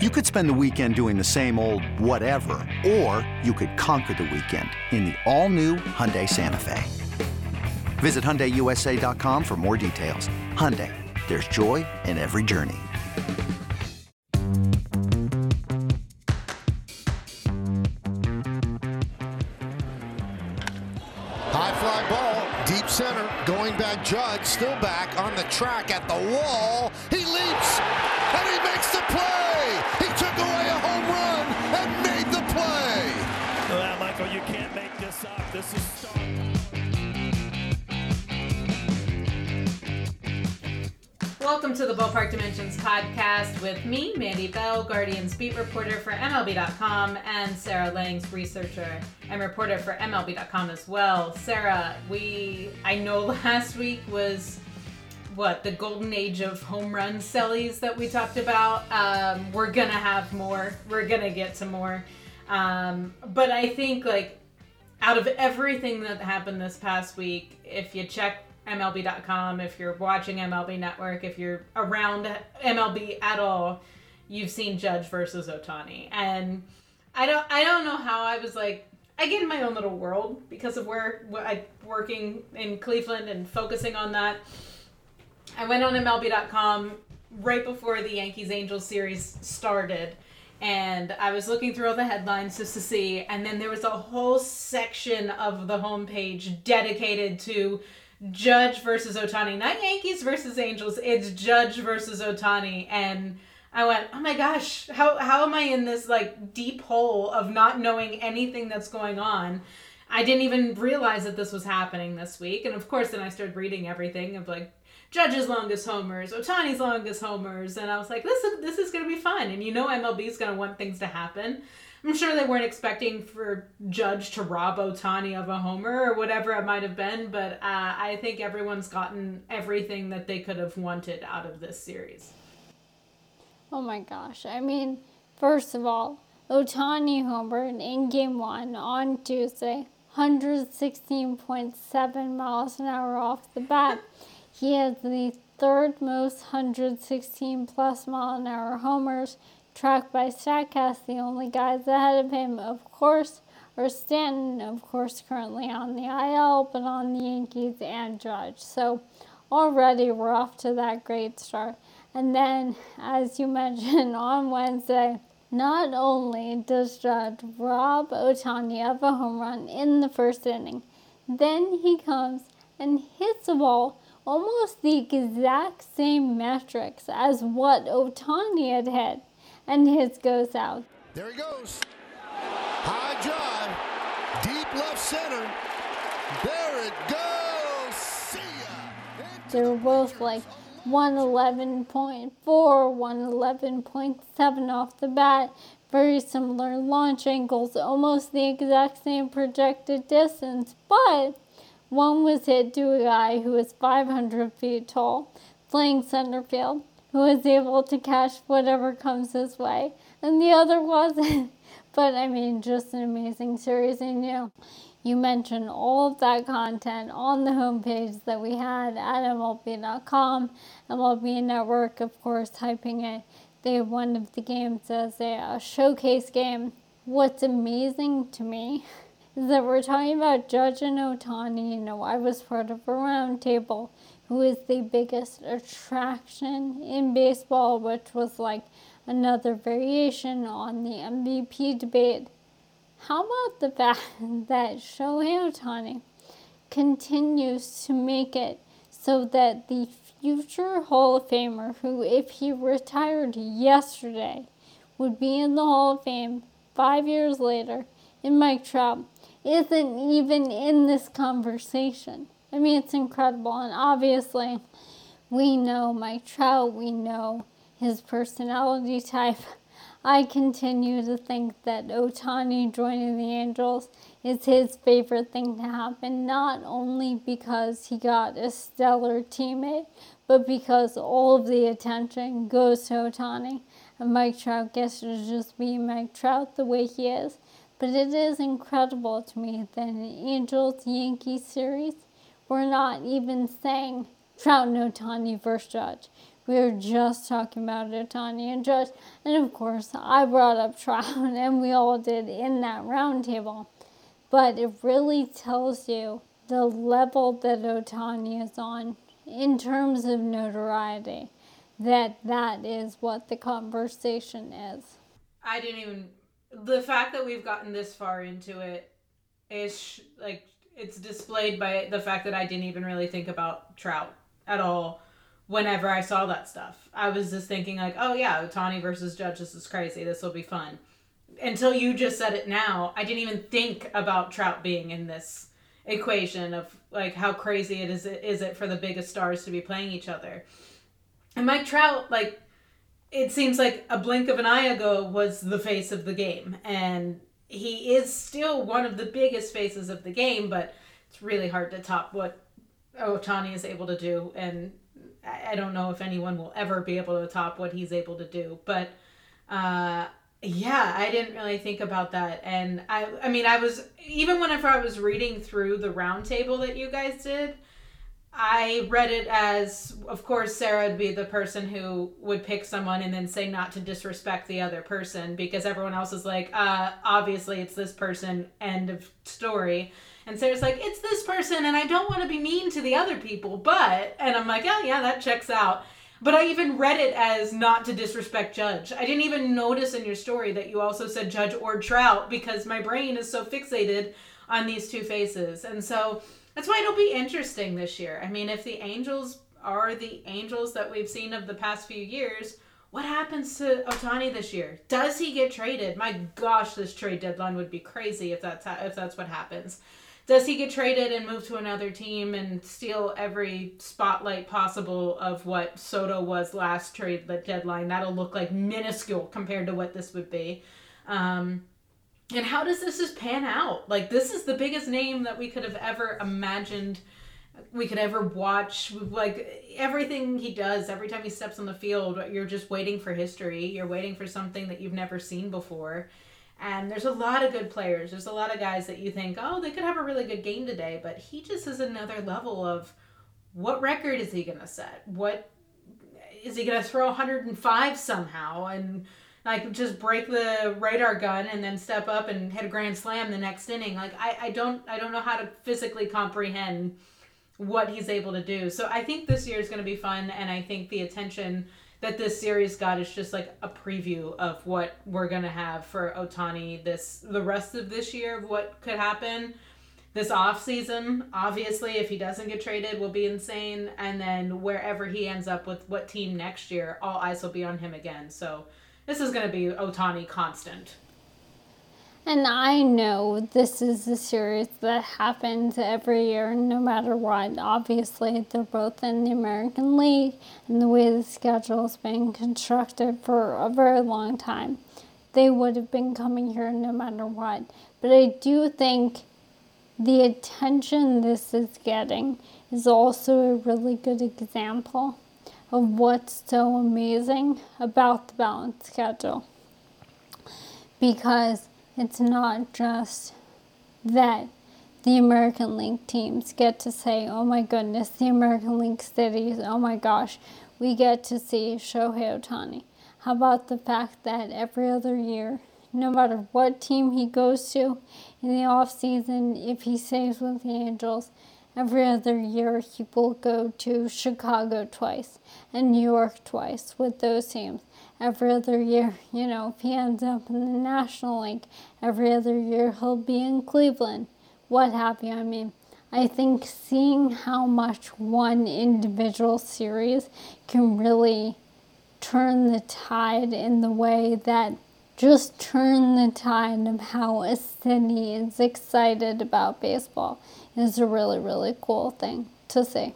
You could spend the weekend doing the same old whatever, or you could conquer the weekend in the all-new Hyundai Santa Fe. Visit HyundaiUSA.com for more details. Hyundai, there's joy in every journey. High fly ball, deep center, going back Judge, still back on the track at the wall. Welcome to the Ballpark Dimensions podcast with me, Mandy Bell, Guardians beat reporter for MLB.com, and Sarah Langs, researcher and reporter for MLB.com as well. Sarah, we I know last week was what the golden age of home run sellies that we talked about. Um, we're gonna have more. We're gonna get some more. Um, but I think like out of everything that happened this past week, if you check MLB.com, if you're watching MLB Network, if you're around MLB at all, you've seen Judge versus Ohtani. And I don't I don't know how I was like I get in my own little world because of where I working in Cleveland and focusing on that. I went on MLB.com right before the Yankees Angels series started and I was looking through all the headlines just to see, and then there was a whole section of the homepage dedicated to Judge versus Ohtani, not Yankees versus Angels. It's Judge versus Ohtani, and I went, oh my gosh, how how am I in this like deep hole of not knowing anything that's going on? I didn't even realize that this was happening this week, and of course, then I started reading everything of like Judge's longest homers, Ohtani's longest homers, and I was like, this is this is gonna be fun. And you know MLB's gonna want things to happen. I'm sure they weren't expecting for Judge to rob Ohtani of a homer or whatever it might have been, but uh, I think everyone's gotten everything that they could have wanted out of this series. Oh my gosh. I mean, first of all, Ohtani homered in game one on Tuesday, 116.7 miles an hour off the bat. He has the third most 116 plus mile an hour homers, tracked by StatCast. The only guys ahead of him, of course, are Stanton, of course, currently on the IL, but on the Yankees and Judge. So already we're off to that great start. And then, as you mentioned on Wednesday, not only does Judge rob Ohtani of a home run in the first inning, then he comes and hits a ball almost the exact same metrics as what Ohtani had hit, and his goes out. There he goes. High drive, deep left center. There it goes. See ya. They were both like 111.4, 111.7 off the bat. Very similar launch angles, almost the exact same projected distance, but one was hit to a guy who was 500 feet tall, playing center field, who was able to catch whatever comes his way, and the other wasn't. but I mean, just an amazing series, and you know, you mentioned all of that content on the homepage that we had at MLB.com. MLB Network, of course, typing it. They have one of the games as a, a showcase game. What's amazing to me is that we're talking about Judge and Ohtani. You know, I was part of a roundtable who is the biggest attraction in baseball, which was like another variation on the MVP debate. How about the fact that Shohei Ohtani continues to make it so that the future Hall of Famer, who, if he retired yesterday, would be in the Hall of Fame five years later, in Mike Trout, isn't even in this conversation. I mean, it's incredible. And obviously, we know Mike Trout, we know his personality type. I continue to think that Ohtani joining the Angels is his favorite thing to happen, not only because he got a stellar teammate, but because all of the attention goes to Ohtani. And Mike Trout gets to just be Mike Trout the way he is. But it is incredible to me that the Angels Yankees series, we're not even saying Trout and Ohtani versus Judge. We were just talking about Ohtani and Judge, and of course, I brought up Trout, and we all did in that roundtable. But it really tells you the level that Ohtani is on in terms of notoriety. That that is what the conversation is. I didn't even the fact that we've gotten this far into it is like it's displayed by the fact that I didn't even really think about Trout at all whenever I saw that stuff. I was just thinking like, oh yeah, Ohtani versus Judge, this is crazy. This will be fun. Until you just said it now, I didn't even think about Trout being in this equation of like how crazy it is is it for the biggest stars to be playing each other. And Mike Trout, like it seems like a blink of an eye ago was the face of the game and he is still one of the biggest faces of the game, but it's really hard to top what Ohtani is able to do and I don't know if anyone will ever be able to top what he's able to do. But uh, yeah, I didn't really think about that. And I, I mean, I was, even whenever I was reading through the roundtable that you guys did, I read it as, of course, Sarah would be the person who would pick someone and then say not to disrespect the other person because everyone else is like, uh, obviously it's this person, end of story. And Sarah's like, it's this person, and I don't want to be mean to the other people, but, and I'm like, oh, yeah, that checks out. But I even read it as not to disrespect Judge. I didn't even notice in your story that you also said Judge or Trout because my brain is so fixated on these two faces. And so that's why it'll be interesting this year. I mean, if the Angels are the Angels that we've seen of the past few years, what happens to Ohtani this year? Does he get traded? My gosh, this trade deadline would be crazy if that's if that's what happens does he get traded and move to another team and steal every spotlight possible of what Soto was last trade deadline? That'll look like minuscule compared to what this would be. Um, and how does this just pan out? Like this is the biggest name that we could have ever imagined we could ever watch like everything he does every time he steps on the field you're just waiting for history you're waiting for something that you've never seen before and there's a lot of good players. There's a lot of guys that you think, oh, they could have a really good game today, but he just is another level of what record is he going to set? What is he going to throw 105 somehow and like just break the radar gun and then step up and hit a grand slam the next inning? Like I, I don't I don't know how to physically comprehend what he's able to do. So I think this year is going to be fun, and I think the attention that this series got is just like a preview of what we're gonna have for Ohtani this the rest of this year of what could happen. This off season, obviously, if he doesn't get traded, will be insane. And then wherever he ends up with what team next year, all eyes will be on him again. So this is gonna be Ohtani constant. And I know this is a series that happens every year, no matter what. Obviously, they're both in the American League, and the way the schedule has been constructed for a very long time, they would have been coming here no matter what. But I do think the attention this is getting is also a really good example of what's so amazing about the balanced schedule. Because it's not just that the American League teams get to say, oh my goodness, the American League cities, oh my gosh, we get to see Shohei Ohtani. How about the fact that every other year, no matter what team he goes to in the off season, if he stays with the Angels, every other year he will go to Chicago twice and New York twice with those teams every other year. You know, if he ends up in the National League, every other year he'll be in Cleveland. What have you? I mean, I think seeing how much one individual series can really turn the tide in the way that just turn the tide of how a city is excited about baseball is a really, really cool thing to see.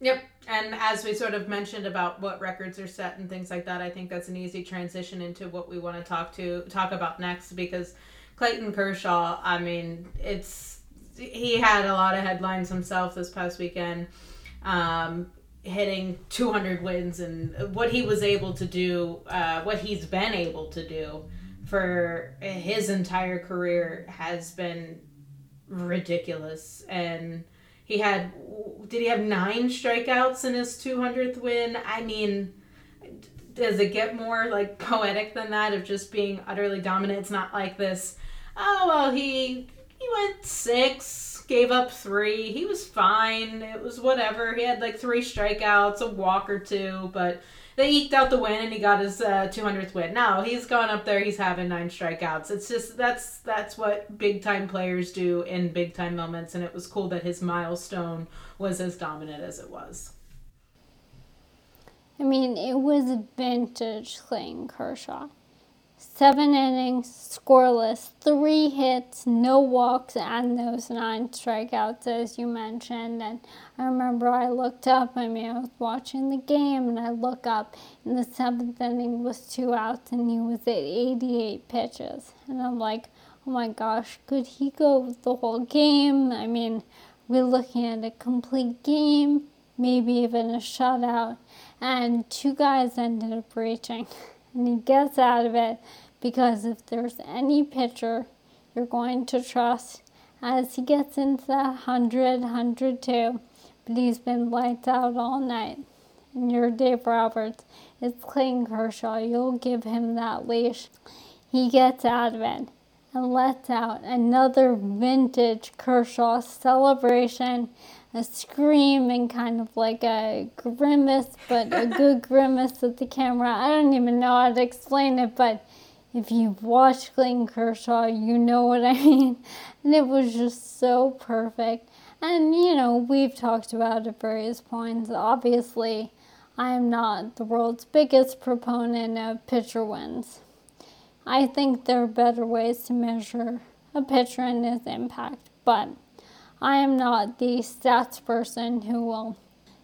Yep, and as we sort of mentioned about what records are set and things like that, I think that's an easy transition into what we want to talk to talk about next because Clayton Kershaw, I mean, it's he had a lot of headlines himself this past weekend. Um, hitting 200 wins and what he was able to do, uh, what he's been able to do for his entire career has been ridiculous. And he had did he have nine strikeouts in his 200th win? I mean, does it get more like poetic than that of just being utterly dominant? It's not like this. Oh well, he he went six, gave up three. He was fine. It was whatever. He had like three strikeouts, a walk or two, but they eked out the win and he got his uh, 200th win. Now he's gone up there. He's having nine strikeouts. It's just that's that's what big time players do in big time moments, and it was cool that his milestone was as dominant as it was. I mean, it was a vintage thing, Kershaw. Seven innings, scoreless, three hits, no walks, and those nine strikeouts, as you mentioned. And I remember I looked up, I mean, I was watching the game, and I look up, and the seventh inning was two outs, and he was at 88 pitches. And I'm like, oh my gosh, could he go the whole game? I mean, we're looking at a complete game, maybe even a shutout. And two guys ended up reaching. and he gets out of it because if there's any pitcher you're going to trust as he gets into that 100, 102, but he's been lights out all night. And you're Dave Roberts. It's Clayton Kershaw. You'll give him that leash. He gets out of it and lets out another vintage Kershaw celebration a scream and kind of like a grimace, but a good grimace at the camera. I don't even know how to explain it, but if you've watched Clayton Kershaw, you know what I mean. And it was just so perfect. And, you know, we've talked about at various points. Obviously, I am not the world's biggest proponent of pitcher wins. I think there are better ways to measure a pitcher and his impact, but I am not the stats person who will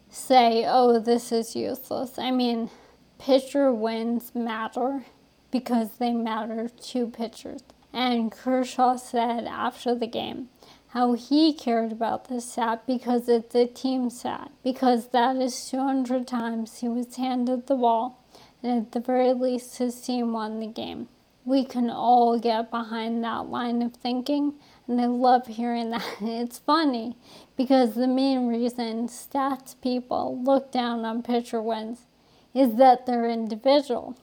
say, oh, this is useless. I mean, pitcher wins matter because they matter to pitchers. And Kershaw said after the game how he cared about the stat because it's a team stat, because that is 200 times he was handed the ball, and at the very least, his team won the game. We can all get behind that line of thinking and I love hearing that. It's funny because the main reason stats people look down on pitcher wins is that they're individual.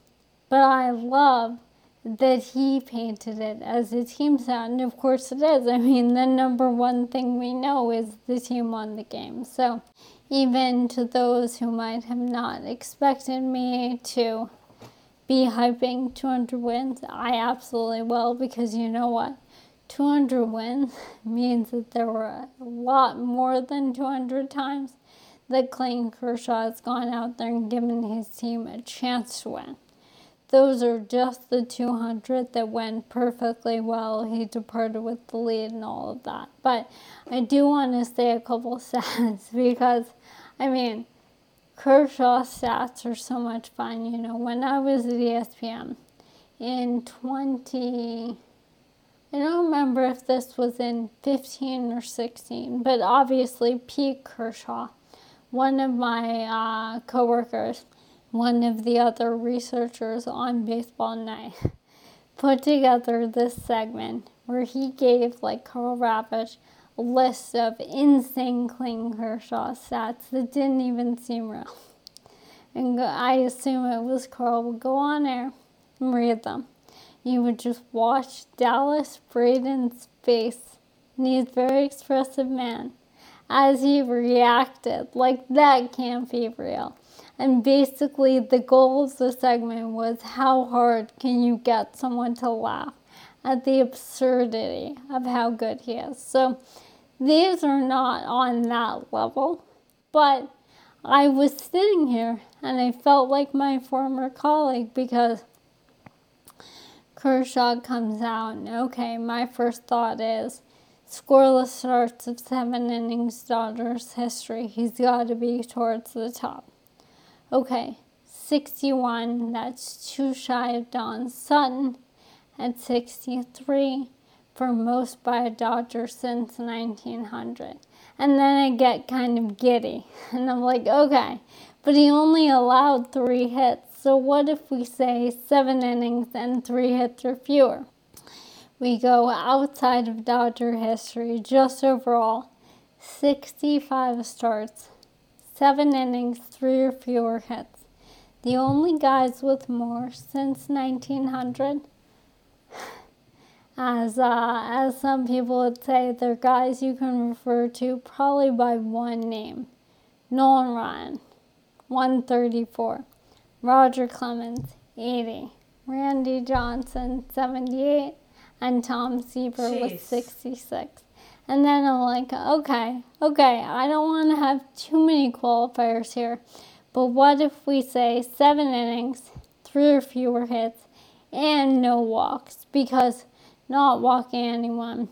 But I love that he painted it as a team stat, and of course it is. I mean, the number one thing we know is the team won the game. So, even to those who might have not expected me to be hyping 200 wins, I absolutely will because you know what? 200 wins means that there were a lot more than 200 times that Clayton Kershaw has gone out there and given his team a chance to win. Those are just the 200 that went perfectly well. He departed with the lead and all of that. But I do want to say a couple stats because, I mean, Kershaw stats are so much fun. You know, when I was at ESPN in 20. I don't remember if this was in 15 or 16, but obviously Pete Kershaw, one of my uh, coworkers, one of the other researchers on Baseball Night, put together this segment where he gave, like Karl Ravech, a list of insane Clayton Kershaw stats that didn't even seem real. And I assume it was Karl would go on air and read them you would just watch Dallas Braden's face, and he's a very expressive man, as he reacted. Like, that can't be real. And basically, the goal of the segment was how hard can you get someone to laugh at the absurdity of how good he is. So, these are not on that level, but I was sitting here and I felt like my former colleague because Kershaw comes out, okay, my first thought is scoreless starts of seven innings Dodgers history. He's got to be towards the top. Okay, 61, that's too shy of Don Sutton at 63 for most by a Dodger since 1900. And then I get kind of giddy, and I'm like, okay, but he only allowed three hits. So what if we say seven innings and three hits or fewer? We go outside of Dodger history, just overall, 65 starts, seven innings, three or fewer hits. the only guys with more since 1900. As, uh, as some people would say, they're guys you can refer to probably by one name. Nolan Ryan, 134. Roger Clemens, 80. Randy Johnson, 78. And Tom Seaver Jeez. with 66. And then I'm like, okay, okay, I don't want to have too many qualifiers here. But what if we say seven innings, three or fewer hits, and no walks? Because not walking anyone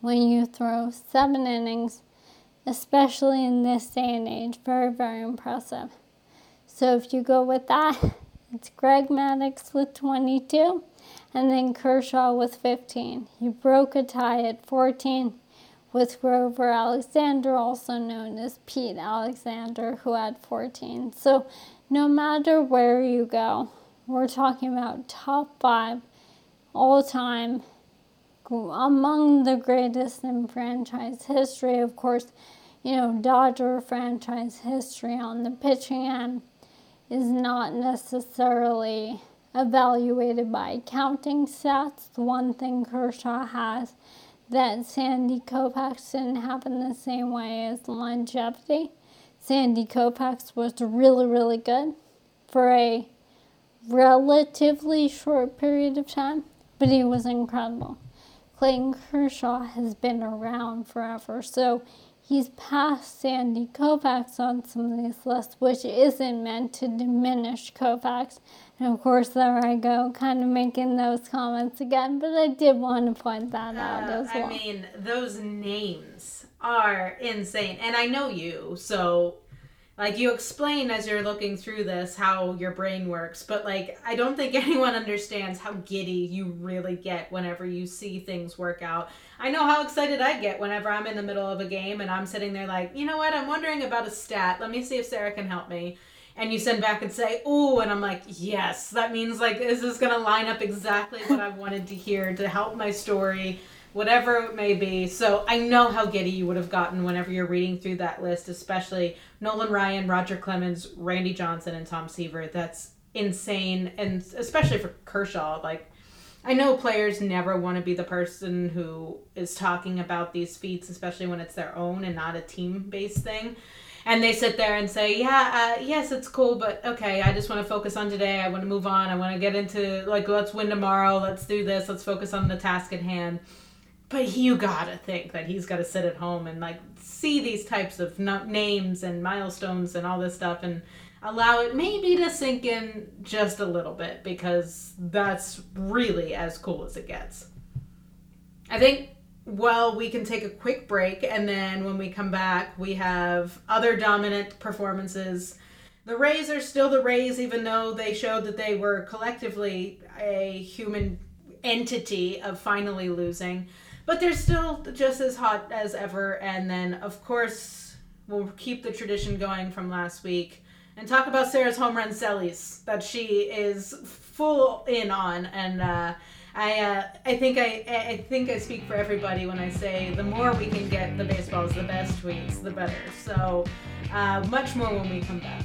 when you throw seven innings, especially in this day and age, very, very impressive. So if you go with that, it's Greg Maddux with 22 and then Kershaw with 15. He broke a tie at 14 with Grover Alexander, also known as Pete Alexander, who had 14. So no matter where you go, we're talking about top five all time among the greatest in franchise history. Of course, you know, Dodger franchise history on the pitching end is not necessarily evaluated by counting stats. The one thing Kershaw has that Sandy Koufax didn't have in the same way is longevity. Sandy Koufax was really, really good for a relatively short period of time, but he was incredible. Clayton Kershaw has been around forever, so he's past Sandy Koufax on some of these lists, which isn't meant to diminish Koufax. And of course, there I go, kind of making those comments again, but I did want to point that out Uh, as well. I mean, those names are insane. And I know you, so like you explain as you're looking through this how your brain works, but like I don't think anyone understands how giddy you really get whenever you see things work out. I know how excited I get whenever I'm in the middle of a game and I'm sitting there like, you know what, I'm wondering about a stat. Let me see if Sarah can help me. And you send back and say, oh and I'm like, "Yes, that means like this is gonna line up exactly what I wanted to hear to help my story." Whatever it may be. So I know how giddy you would have gotten whenever you're reading through that list, especially Nolan Ryan, Roger Clemens, Randy Johnson, and Tom Seaver. That's insane, and especially for Kershaw. Like, I know players never want to be the person who is talking about these feats, especially when it's their own and not a team based thing. And they sit there and say, "Yeah, uh, yes, it's cool, but okay, I just want to focus on today. I want to move on. I want to get into like, let's win tomorrow. Let's do this. Let's focus on the task at hand." But you gotta think that he's gotta sit at home and like see these types of names and milestones and all this stuff and allow it maybe to sink in just a little bit because that's really as cool as it gets. I think well we can take a quick break and then when we come back we have other dominant performances. The Rays are still the Rays even though they showed that they were collectively a human entity of finally losing but they're still just as hot as ever. And then, of course, we'll keep the tradition going from last week and talk about Sarah's home run sellies that she is full in on. And uh, I, uh, I think I, I think I speak for everybody when I say the more we can get the baseballs, the best tweets, the better. So uh, much more when we come back.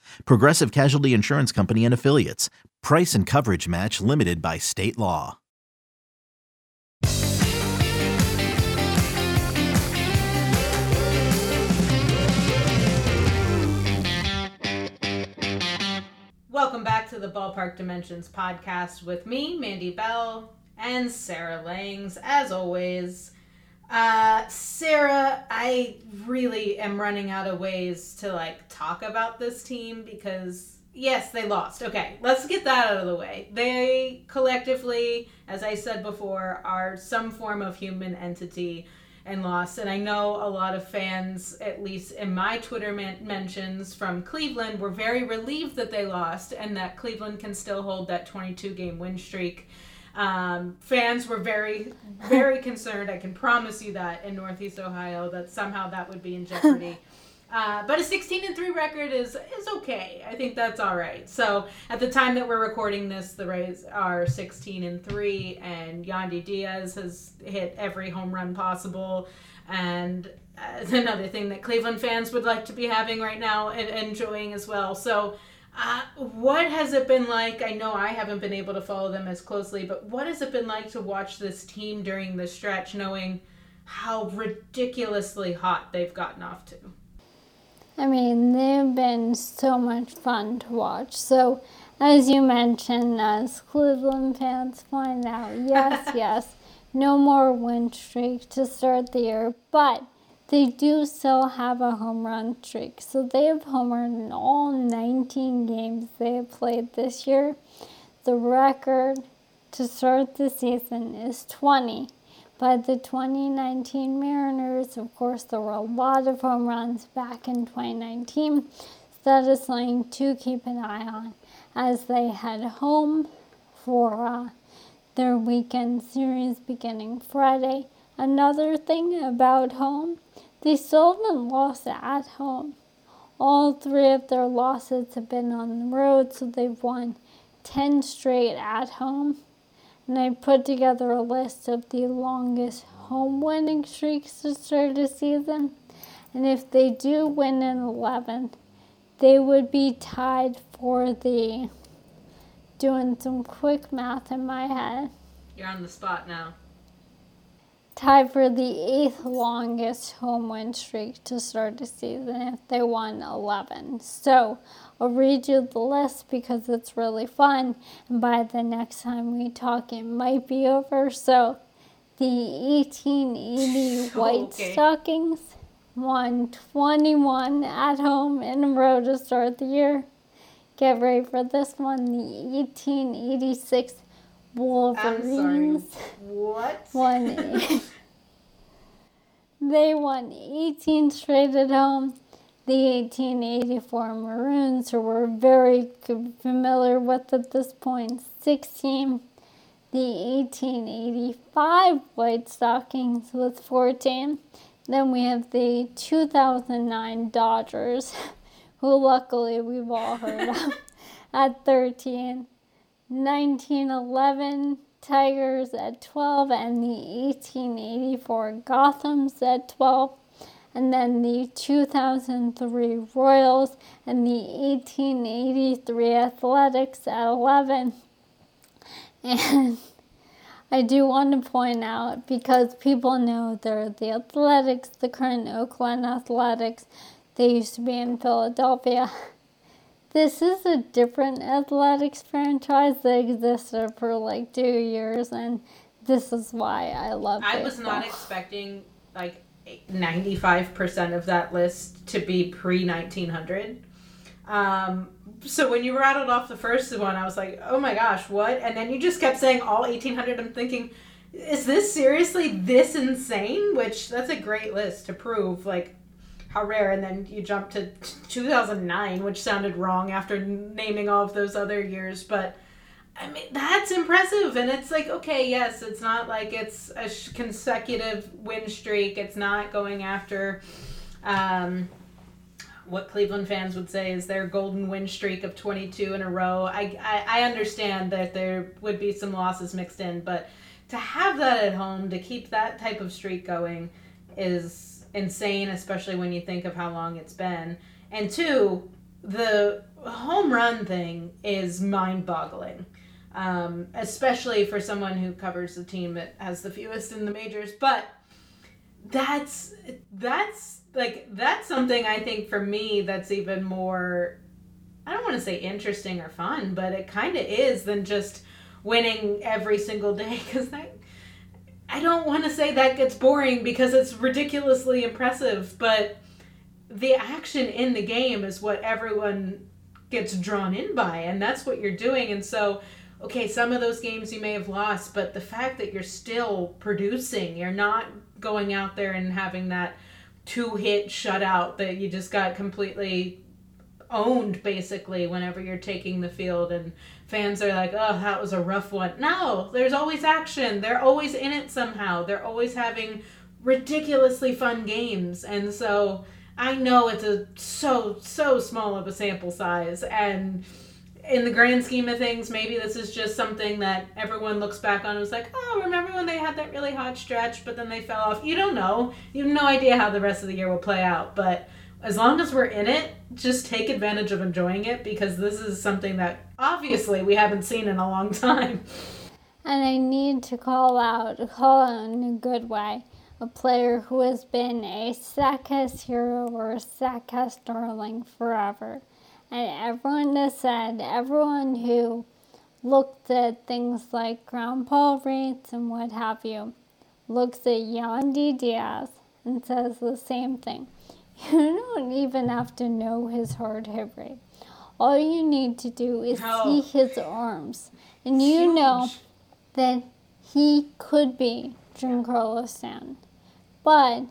Progressive Casualty Insurance Company and Affiliates. Price and coverage match limited by state law. Welcome back to the Ballpark Dimensions podcast with me, Mandy Bell, and Sarah Langs. As always, uh, Sarah, I really am running out of ways to like talk about this team because yes, they lost. Okay, let's get that out of the way. They collectively, as I said before, are some form of human entity and lost. And I know a lot of fans, at least in my Twitter man- mentions from Cleveland, were very relieved that they lost and that Cleveland can still hold that 22 game win streak. Um, fans were very, very concerned. I can promise you that in Northeast Ohio that somehow that would be in jeopardy. Uh, but a 16 and 3 record is is okay. I think that's all right. So at the time that we're recording this, the Rays are 16 and 3, and Yandy Diaz has hit every home run possible. And uh, another thing that Cleveland fans would like to be having right now and enjoying as well. So. Uh, what has it been like? I know I haven't been able to follow them as closely, but what has it been like to watch this team during the stretch, knowing how ridiculously hot they've gotten off to? I mean, they've been so much fun to watch. So, as you mentioned, as Cleveland fans find out, yes, yes, no more win streak to start the year, but they do still have a home run streak. So they have homered in all 19 games they have played this year. The record to start the season is 20. But the 2019 Mariners, of course, there were a lot of home runs back in 2019. So that is something to keep an eye on as they head home for uh, their weekend series beginning Friday. Another thing about home, they haven't lost at home. All three of their losses have been on the road, so they've won 10 straight at home and I put together a list of the longest home winning streaks to start a season. And if they do win an 11th, they would be tied for the. Doing some quick math in my head. You're on the spot now. Tied for the eighth longest home win streak to start the season if they won 11. So I'll read you the list because it's really fun. And by the next time we talk, it might be over. So, the 1880 White okay. Stockings won 21 at home in a row to start the year. Get ready for this one. The 1886 Wolverines. What? Won. they won 18 straight at home the 1884 Maroons, who we're very familiar with at this point, 16. The 1885 White Stockings with 14. Then we have the 2009 Dodgers, who luckily we've all heard of, at 13. 1911 Tigers at 12, and the 1884 Gothams at 12 and then the 2003 Royals and the 1883 Athletics at 11. And I do want to point out because people know they're the Athletics, the current Oakland Athletics, they used to be in Philadelphia. This is a different athletics franchise that existed for like two years, and this is why I love. It. I was not expecting like 95% of that list to be pre 1900. Um, so when you rattled off the first one, I was like, oh my gosh, what? And then you just kept saying all 1800. I'm thinking, is this seriously this insane? Which that's a great list to prove like how rare. And then you jump to 2009, which sounded wrong after naming all of those other years, but I mean, that's impressive. And it's like, okay, yes, it's not like it's a consecutive win streak. It's not going after um, what Cleveland fans would say is their golden win streak of 22 in a row. I, I, I understand that there would be some losses mixed in, but to have that at home, to keep that type of streak going, is insane, especially when you think of how long it's been. And two, the home run thing is mind boggling um, especially for someone who covers the team that has the fewest in the majors. But that's that's like that's something I think for me that's even more. I don't want to say interesting or fun, but it kind of is than just winning every single day because that I don't want to say that gets boring because it's ridiculously impressive, but the action in the game is what everyone gets drawn in by, and that's what you're doing. And so, okay, some of those games you may have lost, but the fact that you're still producing, you're not going out there and having that two hit shutout that you just got completely owned basically whenever you're taking the field and fans are like oh that was a rough one. No there's always action. They're always in it somehow. They're always having ridiculously fun games. And so i know it's a so so small of a sample size. And in the grand scheme of things maybe this is just something that everyone looks back on and was like oh remember when they had that really hot stretch but then they fell off? You don't know. You have no idea how the rest of the year will play out. But as long as we're in it, just take advantage of enjoying it because this is something that obviously we haven't seen in a long time. And I need to call out, call out in a good way, a player who has been a Statcast hero or a Statcast darling forever. And everyone has said, everyone who looked at things like ground ball rates and what have you, looks at Yandy Diaz and says the same thing. You don't even have to know his hard rate. All you need to do is no. see his arms, and you Huge. know that he could be Giancarlo Stanton. But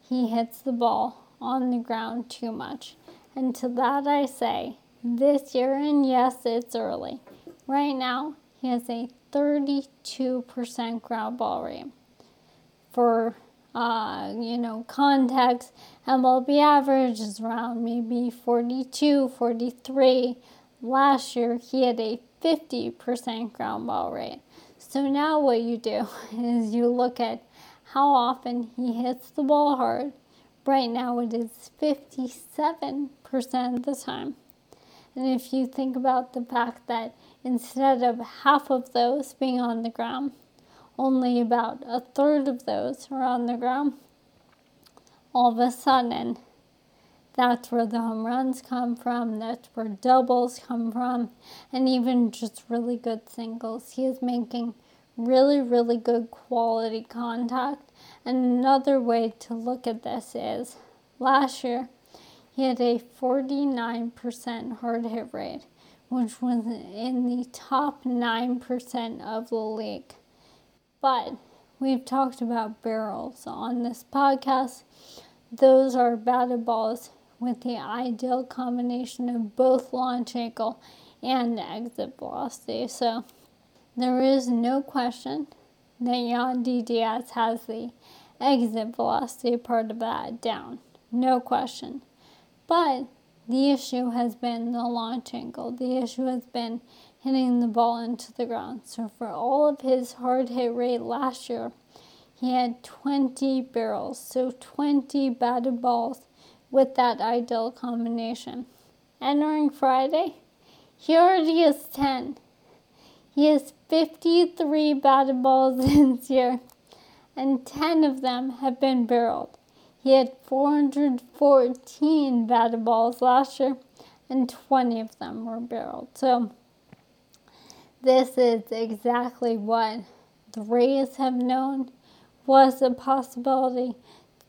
he hits the ball on the ground too much. And to that I say, this year, and yes, it's early. Right now, he has a 32% ground ball rate. For uh, you know, context, MLB average is around maybe 42, 43. Last year, he had a 50% ground ball rate. So now what you do is you look at how often he hits the ball hard. Right now, it is 57% of the time. And if you think about the fact that instead of half of those being on the ground, only about a third of those are on the ground. All of a sudden, that's where the home runs come from, that's where doubles come from, and even just really good singles. He is making really, really good quality contact. And another way to look at this is last year he had a 49% hard hit rate, which was in the top 9% of the league. But we've talked about barrels on this podcast. Those are batted balls with the ideal combination of both launch angle and exit velocity. So there is no question that Yandy Diaz has the exit velocity part of that down. No question. But the issue has been the launch angle. The issue has been hitting the ball into the ground. So for all of his hard hit rate last year, he had 20 barrels, so 20 batted balls with that ideal combination. Entering Friday, he already has 10. He has 53 batted balls this year, and 10 of them have been barreled. He had 414 batted balls last year, and 20 of them were barreled. So this is exactly what the Rays have known was a possibility.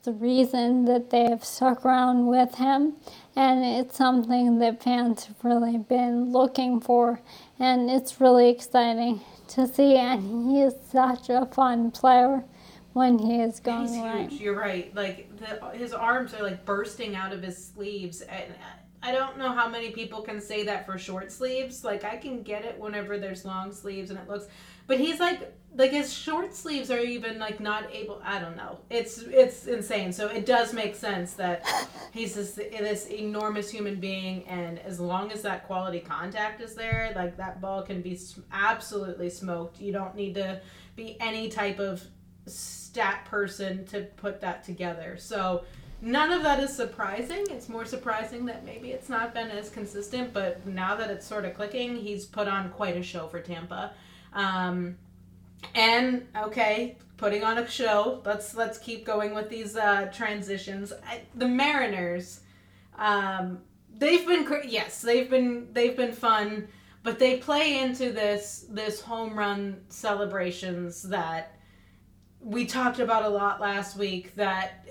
The reason that they have stuck around with him, and it's something that fans have really been looking for, and it's really exciting to see. And he is such a fun player when he is going He's right. Huge. You're right. Like the, his arms are like bursting out of his sleeves, and I don't know how many people can say that for short sleeves. Like I can get it whenever there's long sleeves and it looks but he's like like his short sleeves are even like not able I don't know. It's it's insane. So it does make sense that he's this this enormous human being and as long as that quality contact is there, like that ball can be absolutely smoked. You don't need to be any type of stat person to put that together. So None of that is surprising. It's more surprising that maybe it's not been as consistent, but now that it's sort of clicking, he's put on quite a show for Tampa. Um, and okay, putting on a show. Let's let's keep going with these uh, transitions. I, the Mariners. Um, they've been yes, they've been they've been fun, but they play into this this home run celebrations that we talked about a lot last week. That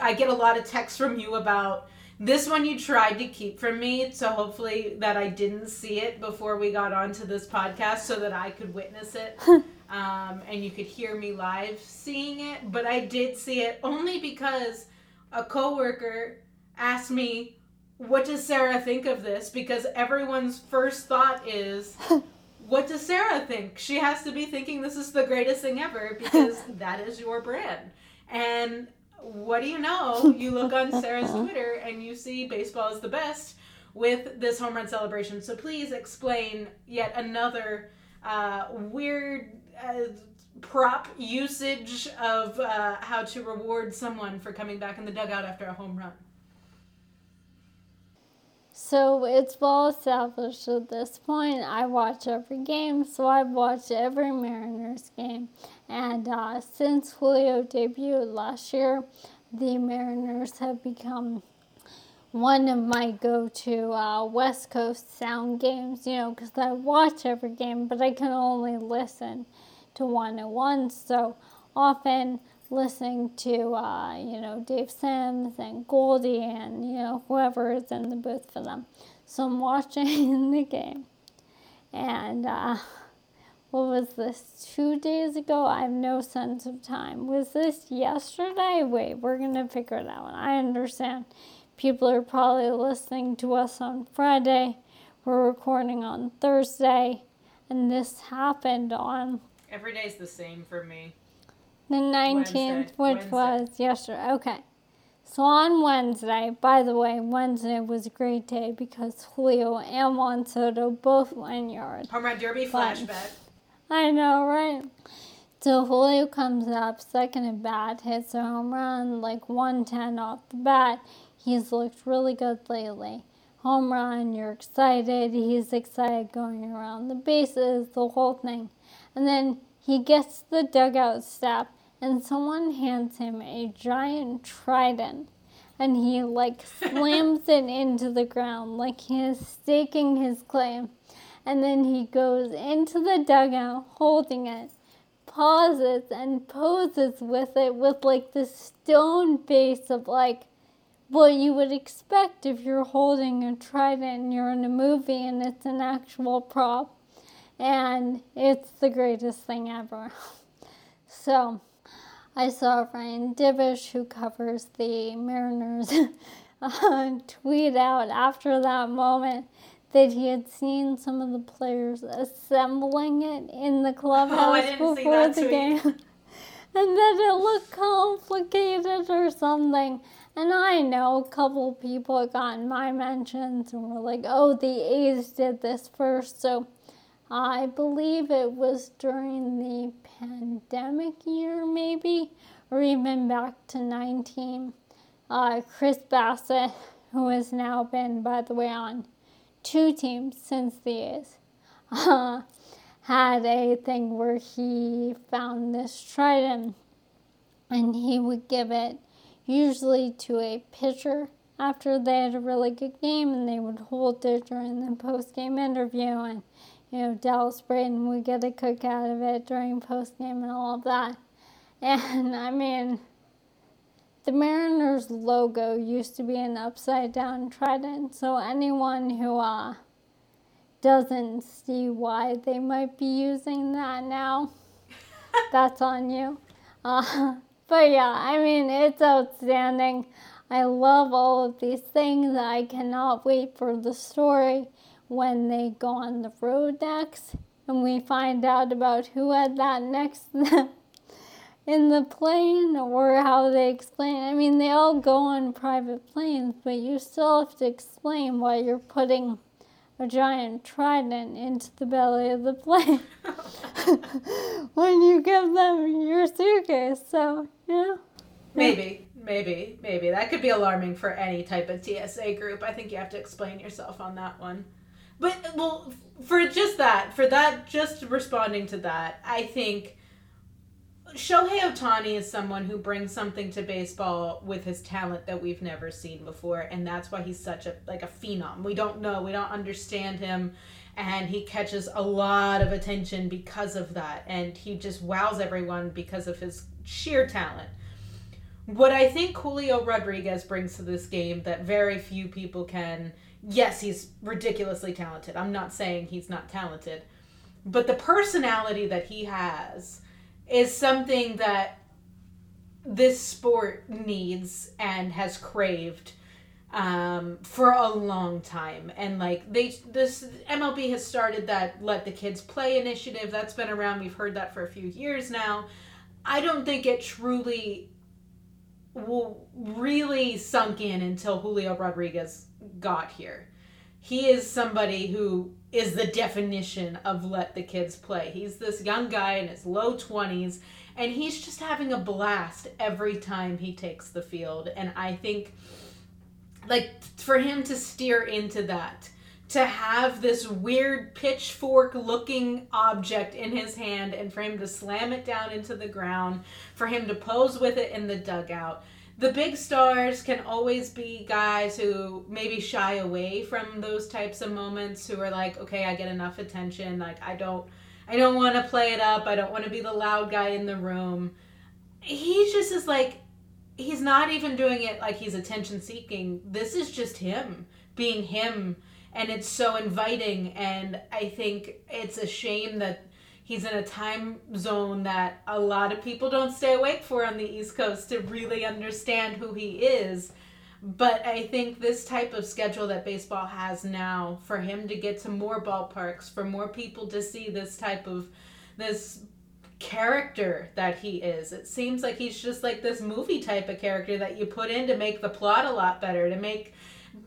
I get a lot of texts from you about this one you tried to keep from me, so hopefully that I didn't see it before we got onto this podcast so that I could witness it. um, and you could hear me live seeing it, but I did see it only because a coworker asked me, "What does Sarah think of this?" Because everyone's first thought is, "What does Sarah think?" She has to be thinking this is the greatest thing ever because that is your brand. And what do you know? You look on Sarah's Twitter and you see baseball is the best with this home run celebration. So please explain yet another uh, weird uh, prop usage of uh, how to reward someone for coming back in the dugout after a home run. So it's well established at this point. I watch every game, so I've watched every Mariners game. And uh, since Julio debuted last year, the Mariners have become one of my go to uh, West Coast sound games, you know, because I watch every game, but I can only listen to one at once. So often listening to, uh, you know, Dave Sims and Goldie and, you know, whoever is in the booth for them. So I'm watching the game. And, uh, what was this, two days ago? I have no sense of time. Was this yesterday? Wait, we're going to figure it out. I understand people are probably listening to us on Friday. We're recording on Thursday. And this happened on Every day's the same for me. the 19th, Wednesday. which Wednesday. was yesterday. Okay. So on Wednesday, by the way, Wednesday was a great day because Julio and Juan Soto both went yard. Home run derby flashback. I know, right? So Julio comes up, second at bat, hits a home run, like 110 off the bat. He's looked really good lately. Home run, you're excited. He's excited going around the bases, the whole thing. And then he gets the dugout step, and someone hands him a giant trident. And he like slams it into the ground like he is staking his claim. And then he goes into the dugout holding it, pauses and poses with it with like the stone face of like what you would expect if you're holding a trident and you're in a movie and it's an actual prop. And it's the greatest thing ever. So I saw Ryan Divish, who covers the Mariners, uh, tweet out after that moment that he had seen some of the players assembling it in the clubhouse Oh, before the game. and that it looked complicated or something. And I know a couple people got my mentions and were like, oh, the A's did this first. So I believe it was during the pandemic year, maybe, or even back to 19. Uh, Chris Bassitt, who has now been, by the way, on two teams since the A's, uh, had a thing where he found this trident and he would give it usually to a pitcher after they had a really good game and they would hold it during the post game interview and you know Dallas Braden would get a cook out of it during post game and all of that. And I mean the Mariners logo used to be an upside down trident, so anyone who uh doesn't see why they might be using that now, that's on you. Uh, but yeah, I mean, it's outstanding. I love all of these things. I cannot wait for the story when they go on the road next and we find out about who had that next in the plane or how they explain. I mean, they all go on private planes, but you still have to explain why you're putting a giant trident into the belly of the plane when you give them your suitcase. So, yeah. Maybe, maybe, maybe. That could be alarming for any type of TSA group. I think you have to explain yourself on that one. But, well, for just that, for that, just responding to that, I think Shohei Ohtani is someone who brings something to baseball with his talent that we've never seen before, and that's why he's such a like a phenom. We don't know, we don't understand him, and he catches a lot of attention because of that, and he just wows everyone because of his sheer talent. What I think Julio Rodriguez brings to this game that very few people can. Yes, he's ridiculously talented. I'm not saying he's not talented, but the personality that he has is something that this sport needs and has craved um, for a long time. And like they, this MLB has started that let the kids play initiative that's been around. We've heard that for a few years now. I don't think it truly will really sunk in until Julio Rodriguez got here. He is somebody who is the definition of let the kids play. He's this young guy in his low 20s and he's just having a blast every time he takes the field and I think like for him to steer into that to have this weird pitchfork looking object in his hand and for him to slam it down into the ground, for him to pose with it in the dugout. The big stars can always be guys who maybe shy away from those types of moments who are like, okay, I get enough attention, like I don't I don't want to play it up, I don't want to be the loud guy in the room. He just is like he's not even doing it like he's attention seeking. This is just him being him and it's so inviting and i think it's a shame that he's in a time zone that a lot of people don't stay awake for on the east coast to really understand who he is. But i think this type of schedule that baseball has now for him to get to more ballparks for more people to see this type of this character that he is it seems like he's just like this movie type of character that you put in to make the plot a lot better to make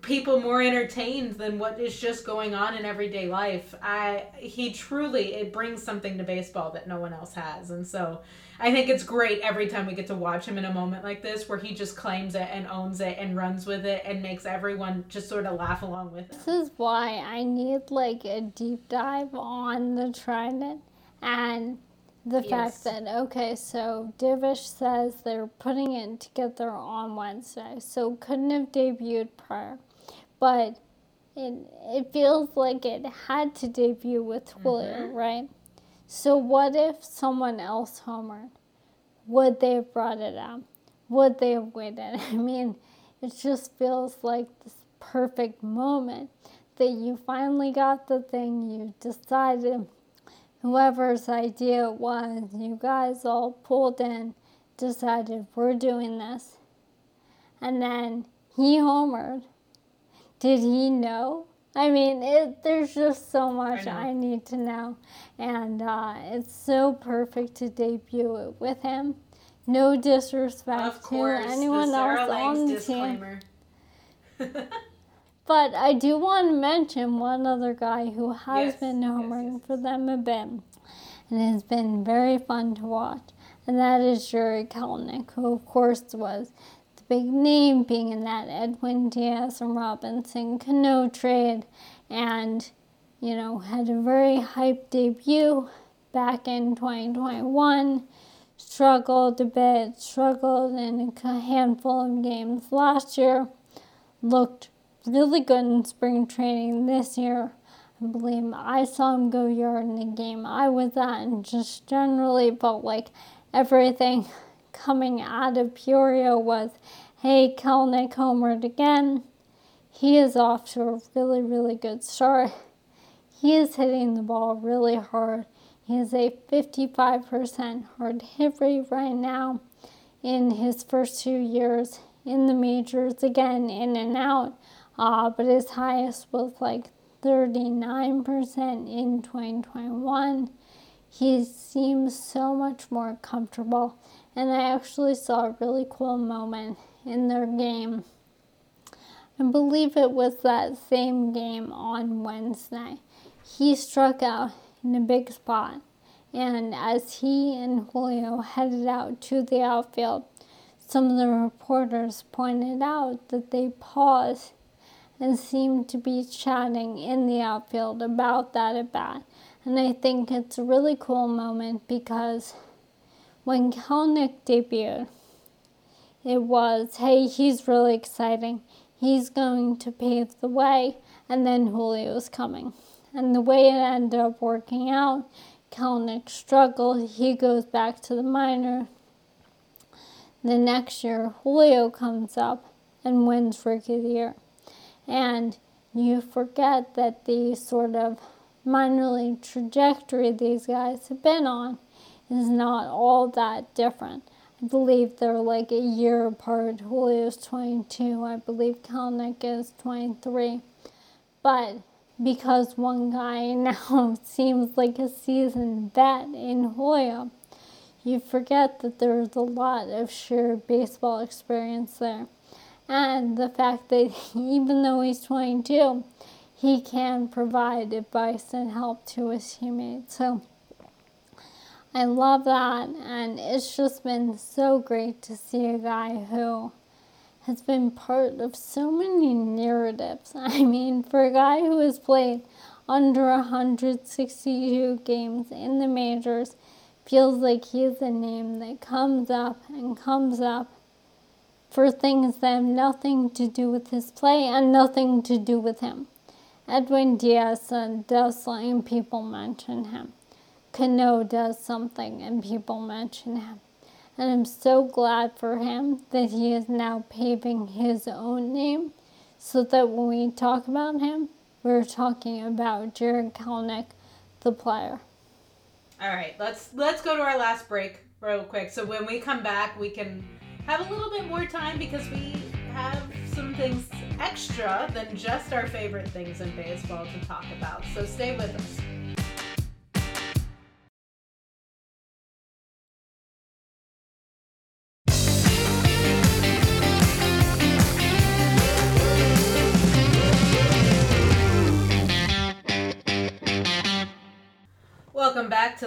people more entertained than what is just going on in everyday life. I he truly it brings something to baseball that no one else has. And so I think it's great every time we get to watch him in a moment like this where he just claims it and owns it and runs with it and makes everyone just sort of laugh along with him. This is why I need like a deep dive on the Trident and the yes. fact that okay, so Divish says they're putting it together on Wednesday, so couldn't have debuted prior, but it it feels like it had to debut with Julio, mm-hmm. right? So what if someone else homered? Would they have brought it out? Would they have waited? I mean, it just feels like this perfect moment that you finally got the thing you decided whoever's idea it was, you guys all pulled in, decided we're doing this. And then he homered. Did he know? I mean, it, there's just so much I, I need to know. And uh, it's so perfect to debut it with him. No disrespect to anyone else on the disclaimer. team. But I do want to mention one other guy who has yes, been homering yes, yes. for them a bit and has been very fun to watch, and that is Jarred Kelenic, who of course was the big name being in that Edwin Diaz and Robinson Cano trade, and you know had a very hyped debut back in 2021 struggled a bit, struggled in a handful of games last year, looked really good in spring training this year. I believe I saw him go yard in the game I was at, and just generally felt like everything coming out of Peoria was, hey, Kelenic homered again. He is off to a really, really good start. He is hitting the ball really hard. He has a 55% hard hit rate right now in his first two years in the majors, again, in and out uh, but his highest was like 39% in 2021. He seems so much more comfortable, and I actually saw a really cool moment in their game. I believe it was that same game on Wednesday. He struck out in a big spot, and as he and Julio headed out to the outfield, some of the reporters pointed out that they paused and seemed to be chatting in the outfield about that at bat. And I think it's a really cool moment because when Kelenic debuted, it was, hey, he's really exciting. He's going to pave the way, and then Julio's coming. And the way it ended up working out, Kelenic struggled. He goes back to the minor. The next year, Julio comes up and wins Rookie of the Year. And you forget that the sort of minor league trajectory these guys have been on is not all that different. I believe they're like a year apart. Julio's 22. I believe Kelenic is 23. But because one guy now seems like a seasoned vet in Julio, you forget that there's a lot of shared baseball experience there. And the fact that even though he's 22, he can provide advice and help to his teammates. So I love that, and it's just been so great to see a guy who has been part of so many narratives. I mean, for a guy who has played under 162 games in the majors, feels like he's a name that comes up and comes up for things that have nothing to do with his play and nothing to do with him. Edwin Diaz does something people mention him. Cano does something and people mention him. And I'm so glad for him that he is now paving his own name so that when we talk about him, we're talking about Jarred Kelenic, the player. All right, let's let's go to our last break real quick. So when we come back, we can have a little bit more time because we have some things extra than just our favorite things in baseball to talk about. So stay with us.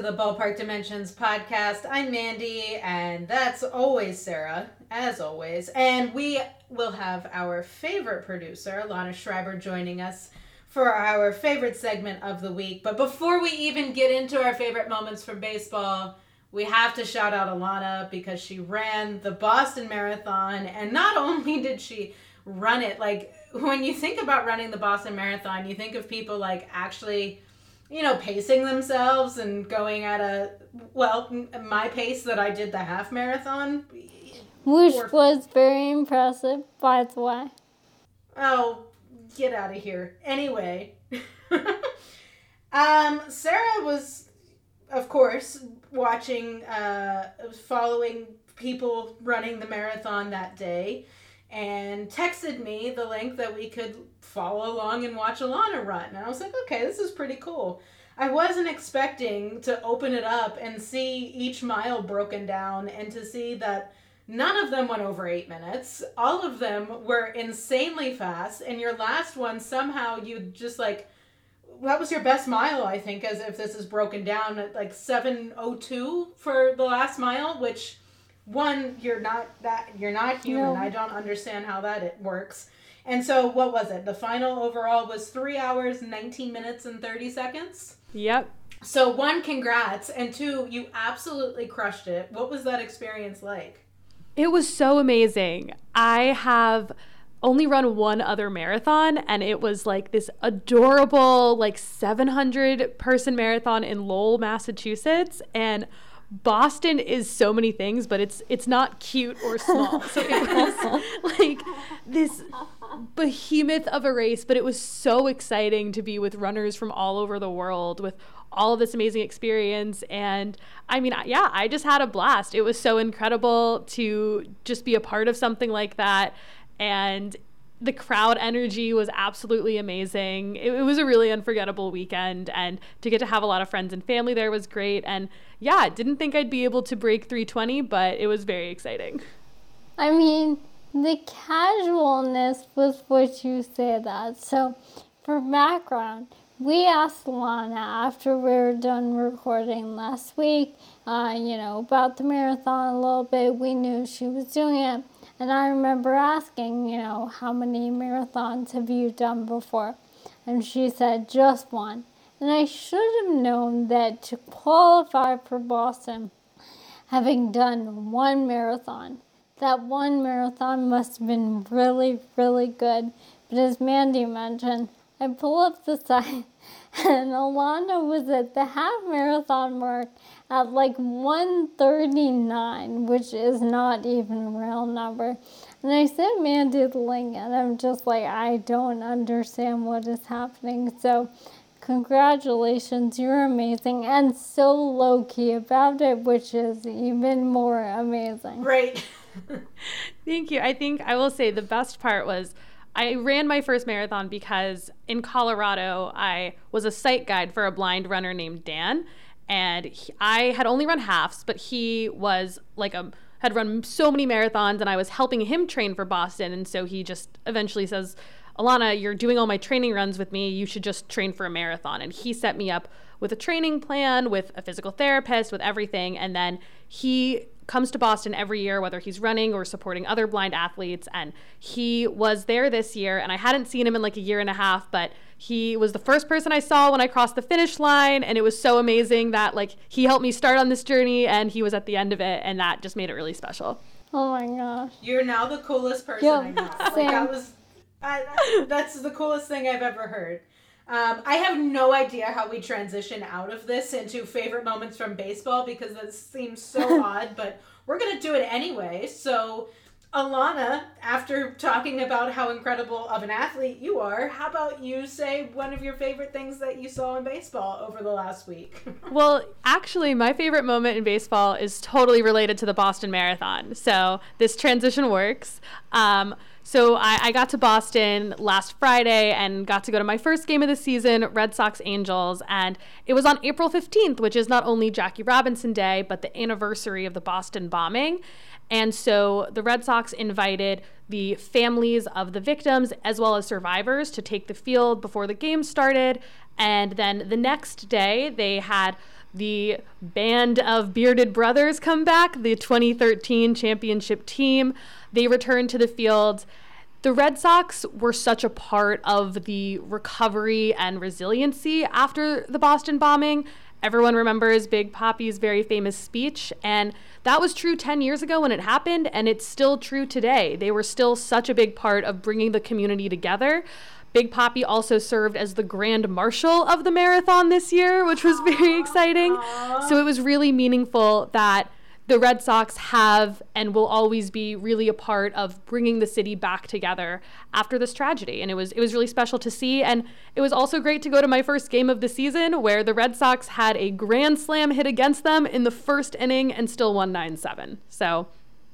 The Ballpark Dimensions podcast. I'm Mandy, and that's always Sarah, as always. And we will have our favorite producer, Lana Schreiber, joining us for our favorite segment of the week. But before we even get into our favorite moments from baseball, we have to shout out Alana because she ran the Boston Marathon, and not only did she run it, like when you think about running the Boston Marathon, you think of people like actually you know, pacing themselves and going at a well, my pace that I did the half marathon, which or, was very impressive, by the way. Oh, get out of here! Anyway, um, Sarah was, of course, watching, uh, following people running the marathon that day, and texted me the link that we could follow along and watch Alana run. And I was like, okay, this is pretty cool. I wasn't expecting to open it up and see each mile broken down and to see that none of them went over eight minutes. All of them were insanely fast. And your last one, somehow you just like, that was your best mile, I think, as if this is broken down at like 702 for the last mile, which one, you're not that, you're not human. No. I don't understand how that it works. And so, what was it? The final overall was three hours, 19 minutes, and 30 seconds. Yep. So, one, congrats. And two, you absolutely crushed it. What was that experience like? It was so amazing. I have only run one other marathon and it was like this adorable like 700 person marathon in Lowell, Massachusetts and Boston is so many things, but it's it's not cute or small. So it was like this behemoth of a race, but it was so exciting to be with runners from all over the world with all of this amazing experience. And I mean, yeah, I just had a blast. It was so incredible to just be a part of something like that. And the crowd energy was absolutely amazing. It, it, was a really unforgettable weekend, and to get to have a lot of friends and family there was great. And yeah, didn't think I'd be able to break 320, but it was very exciting. I mean, the casualness was what you say that. So, for background, we asked Lana after we were done recording last week, uh, you know, about the marathon a little bit. We knew she was doing it. And I remember asking, you know, how many marathons have you done before? And she said, just one. And I should have known that to qualify for Boston, having done one marathon. That one marathon must have been really, really good. But as Mandy mentioned, I pull up the site and Alana was at the half marathon mark at like 139, which is not even a real number. And I sent Mandy the link, and I'm just like, I don't understand what is happening. So, congratulations, you're amazing, and so low key about it, which is even more amazing. Right. Thank you. I think I will say the best part was I ran my first marathon because in Colorado, I was a site guide for a blind runner named Dan. And he, I had only run halves, but he was like a had run so many marathons, and I was helping him train for Boston. And so he just eventually says, Alana, you're doing all my training runs with me. You should just train for a marathon. And he set me up with a training plan, with a physical therapist, with everything. And then he comes to Boston every year, whether he's running or supporting other blind athletes. And he was there this year, and I hadn't seen him in like a year and a half, but he was the first person I saw when I crossed the finish line. And it was so amazing that like he helped me start on this journey and he was at the end of it. And that just made it really special. Oh my gosh. You're now the coolest person Yep, I know. Like, that was, I, that's the coolest thing I've ever heard. Um, I have no idea how we transition out of this into favorite moments from baseball because that seems so odd, but we're going to do it anyway. So, Alana, after talking about how incredible of an athlete you are, how about you say one of your favorite things that you saw in baseball over the last week? Well, actually, my favorite moment in baseball is totally related to the Boston Marathon. So this transition works. Um, so I, I got to Boston last Friday and got to go to my first game of the season, Red Sox Angels, and it was on April 15th, which is not only Jackie Robinson Day, but the anniversary of the Boston bombing. And so the Red Sox invited the families of the victims as well as survivors to take the field before the game started. And then the next day, they had the band of bearded brothers come back, the 2013 championship team. They returned to the field. The Red Sox were such a part of the recovery and resiliency after the Boston bombing. Everyone remembers Big Papi's very famous speech, and that was true 10 years ago when it happened, and it's still true today. They were still such a big part of bringing the community together. Big Papi also served as the grand marshal of the marathon this year, which was very exciting. So it was really meaningful that the Red Sox have and will always be really a part of bringing the city back together after this tragedy. And it was it was really special to see. And it was also great to go to my first game of the season where the Red Sox had a grand slam hit against them in the first inning and still won 9-7. So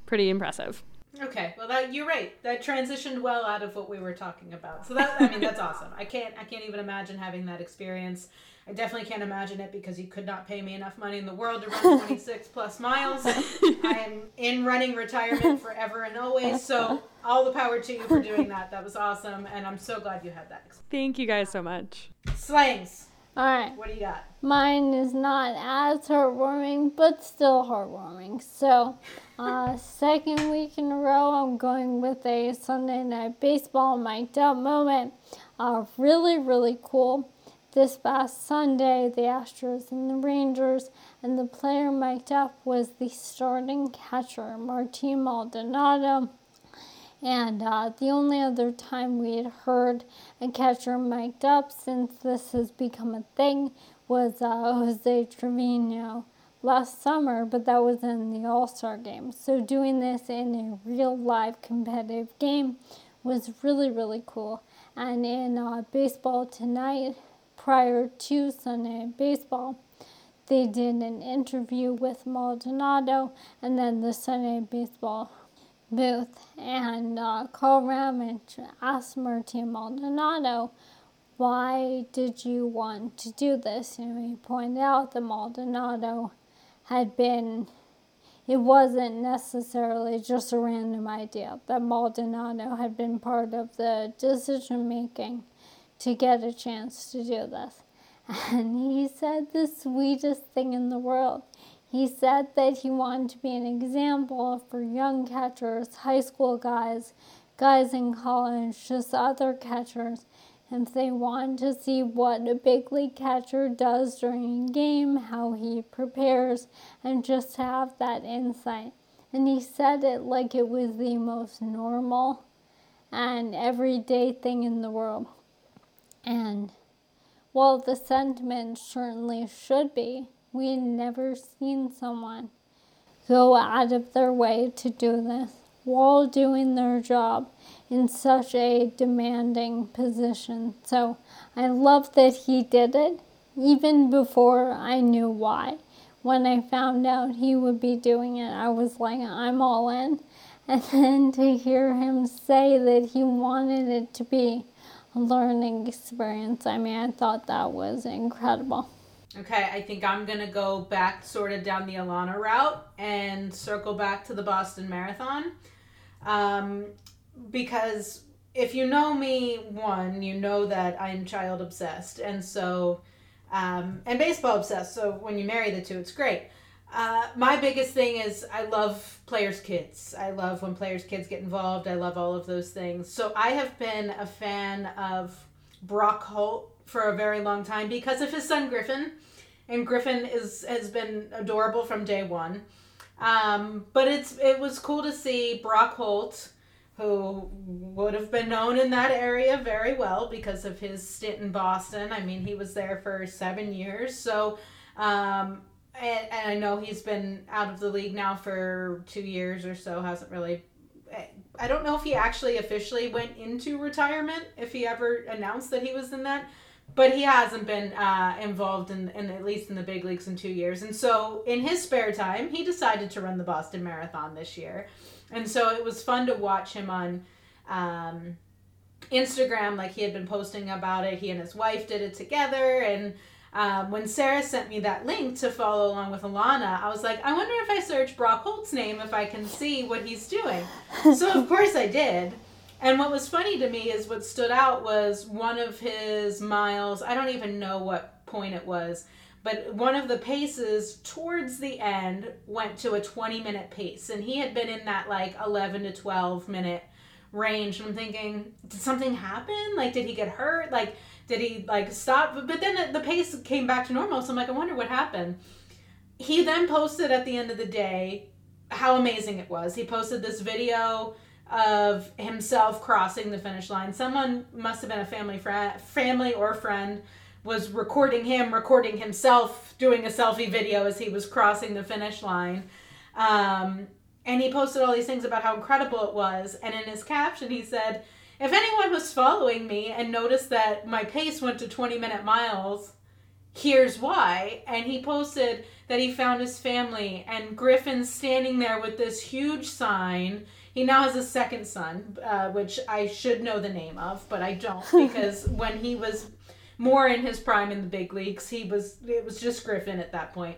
pretty impressive. Okay, well that you're right. That transitioned well out of what we were talking about. So that I mean that's awesome. I can't I can't even imagine having that experience. I definitely can't imagine it because you could not pay me enough money in the world to run 26 plus miles. I am in running retirement forever and always. So all the power to you for doing that. That was awesome, and I'm so glad you had that. Thank you guys so much. Slangs, All right. what do you got? Mine is not as heartwarming, but still heartwarming. So, uh, second week in a row, I'm going with a Sunday night baseball mic'd up moment. Uh, really, really cool. This past Sunday, the Astros and the Rangers, and the player mic'd up was the starting catcher, Martin Maldonado. And uh, the only other time we had heard a catcher mic'd up since this has become a thing was uh, Jose Trevino last summer, but that was in the All Star game. So doing this in a real live competitive game was really, really cool. And in uh, baseball tonight, prior to Sunday Baseball, they did an interview with Maldonado and then the Sunday Baseball booth. And uh, Karl Ravech asked Martin Maldonado, why did you want to do this? And he pointed out that Maldonado had been, it wasn't necessarily just a random idea, that Maldonado had been part of the decision making to get a chance to do this. And he said the sweetest thing in the world. He said that he wanted to be an example for young catchers, high school guys, guys in college, just other catchers, if they want to see what a big league catcher does during a game, how he prepares, and just have that insight. And he said it like it was the most normal and everyday thing in the world. And while the sentiment certainly should be, we had never seen someone go out of their way to do this while doing their job in such a demanding position. So I love that he did it even before I knew why. When I found out he would be doing it, I was like, I'm all in. And then to hear him say that he wanted it to be learning experience, I mean, I thought that was incredible. Okay, I think I'm going to go back sort of down the Alana route and circle back to the Boston Marathon. Um, because if you know me, one, you know that I'm child obsessed. And so, um, and baseball obsessed. So when you marry the two, it's great. Uh, my biggest thing is I love players' kids. I love when players' kids get involved. I love all of those things. So I have been a fan of Brock Holt for a very long time because of his son Griffin, and Griffin is has been adorable from day one. Um, but it's it was cool to see Brock Holt, who would have been known in that area very well because of his stint in Boston. I mean, he was there for seven years, so. Um, and, and I know he's been out of the league now for two years or so. Hasn't really. I don't know if he actually officially went into retirement. If he ever announced that he was in that, but he hasn't been uh, involved in, in at least in the big leagues in two years. And so, in his spare time, he decided to run the Boston Marathon this year. And so it was fun to watch him on um, Instagram. Like he had been posting about it. He and his wife did it together, and um, when Sarah sent me that link to follow along with Alana, I was like, I wonder if I search Brock Holt's name if I can see what he's doing. so of course I did. And what was funny to me is what stood out was one of his miles. I don't even know what point it was, but one of the paces towards the end went to a 20 minute pace. And he had been in that like 11 to 12 minute range. And I'm thinking, did something happen? Like, did he get hurt? Like, did he like stop? But then the pace came back to normal. So I'm like, I wonder what happened. He then posted at the end of the day how amazing it was. He posted this video of himself crossing the finish line. Someone must have been a family friend, family or friend was recording him recording himself doing a selfie video as he was crossing the finish line. Um, and he posted all these things about how incredible it was. And in his caption, he said, if anyone was following me and noticed that my pace went to 20 minute miles, here's why. And he posted that he found his family and Griffin's standing there with this huge sign. He now has a second son, uh, which I should know the name of, but I don't because when he was more in his prime in the big leagues, he was it was just Griffin at that point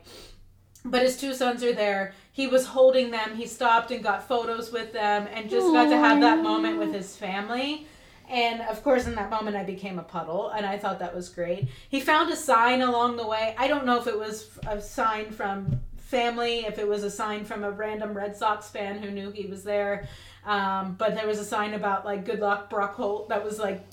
but his two sons are there. He was holding them. He stopped and got photos with them and just Aww. got to have that moment with his family. And of course, in that moment, I became a puddle, and I thought that was great. He found a sign along the way. I don't know if it was a sign from family, if it was a sign from a random Red Sox fan who knew he was there. Um, but there was a sign about like "Good luck, Brock Holt" that was like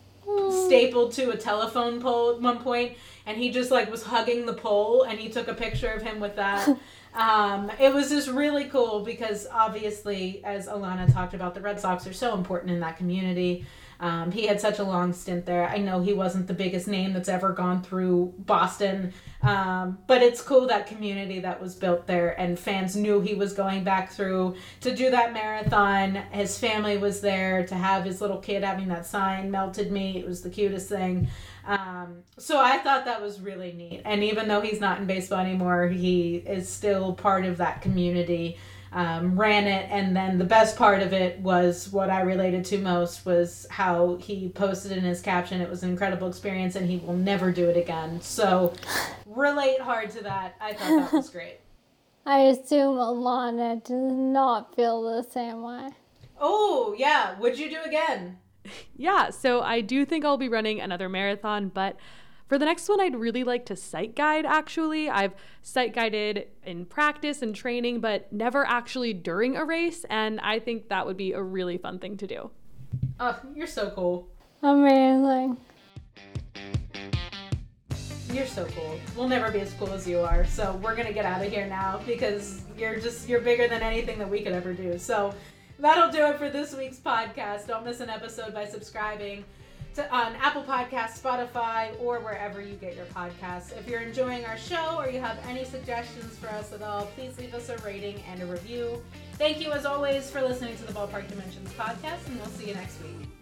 stapled to a telephone pole at one point, and he just like was hugging the pole, and he took a picture of him with that. um, it was just really cool because obviously, as Alana talked about, the Red Sox are so important in that community. Um, he had such a long stint there. I know he wasn't the biggest name that's ever gone through Boston, um, but it's cool that community that was built there, and fans knew he was going back through to do that marathon. His family was there to have his little kid having that sign melted me. It was the cutest thing. Um, so I thought that was really neat. And even though he's not in baseball anymore, he is still part of that community um, ran it. And then the best part of it was what i related to most was how he posted in his caption it was an incredible experience and he will never do it again. So relate hard to that. I thought that was great. I assume alana does not feel the same way. Oh yeah. Would you do again? Yeah. So i do think i'll be running another marathon but for the next one, I'd really like to sight guide actually. I've sight guided in practice and training, but never actually during a race. And I think that would be a really fun thing to do. Oh, you're so cool. Amazing. you're so cool. We'll never be as cool as you are. So we're gonna get out of here now because you're just you're bigger than anything that we could ever do. So that'll do it for this week's podcast. Don't miss an episode by subscribing to, uh, on Apple Podcasts, Spotify, or wherever you get your podcasts. If you're enjoying our show or you have any suggestions for us at all, please leave us a rating and a review. Thank you, as always, for listening to the Ballpark Dimensions podcast, and we'll see you next week.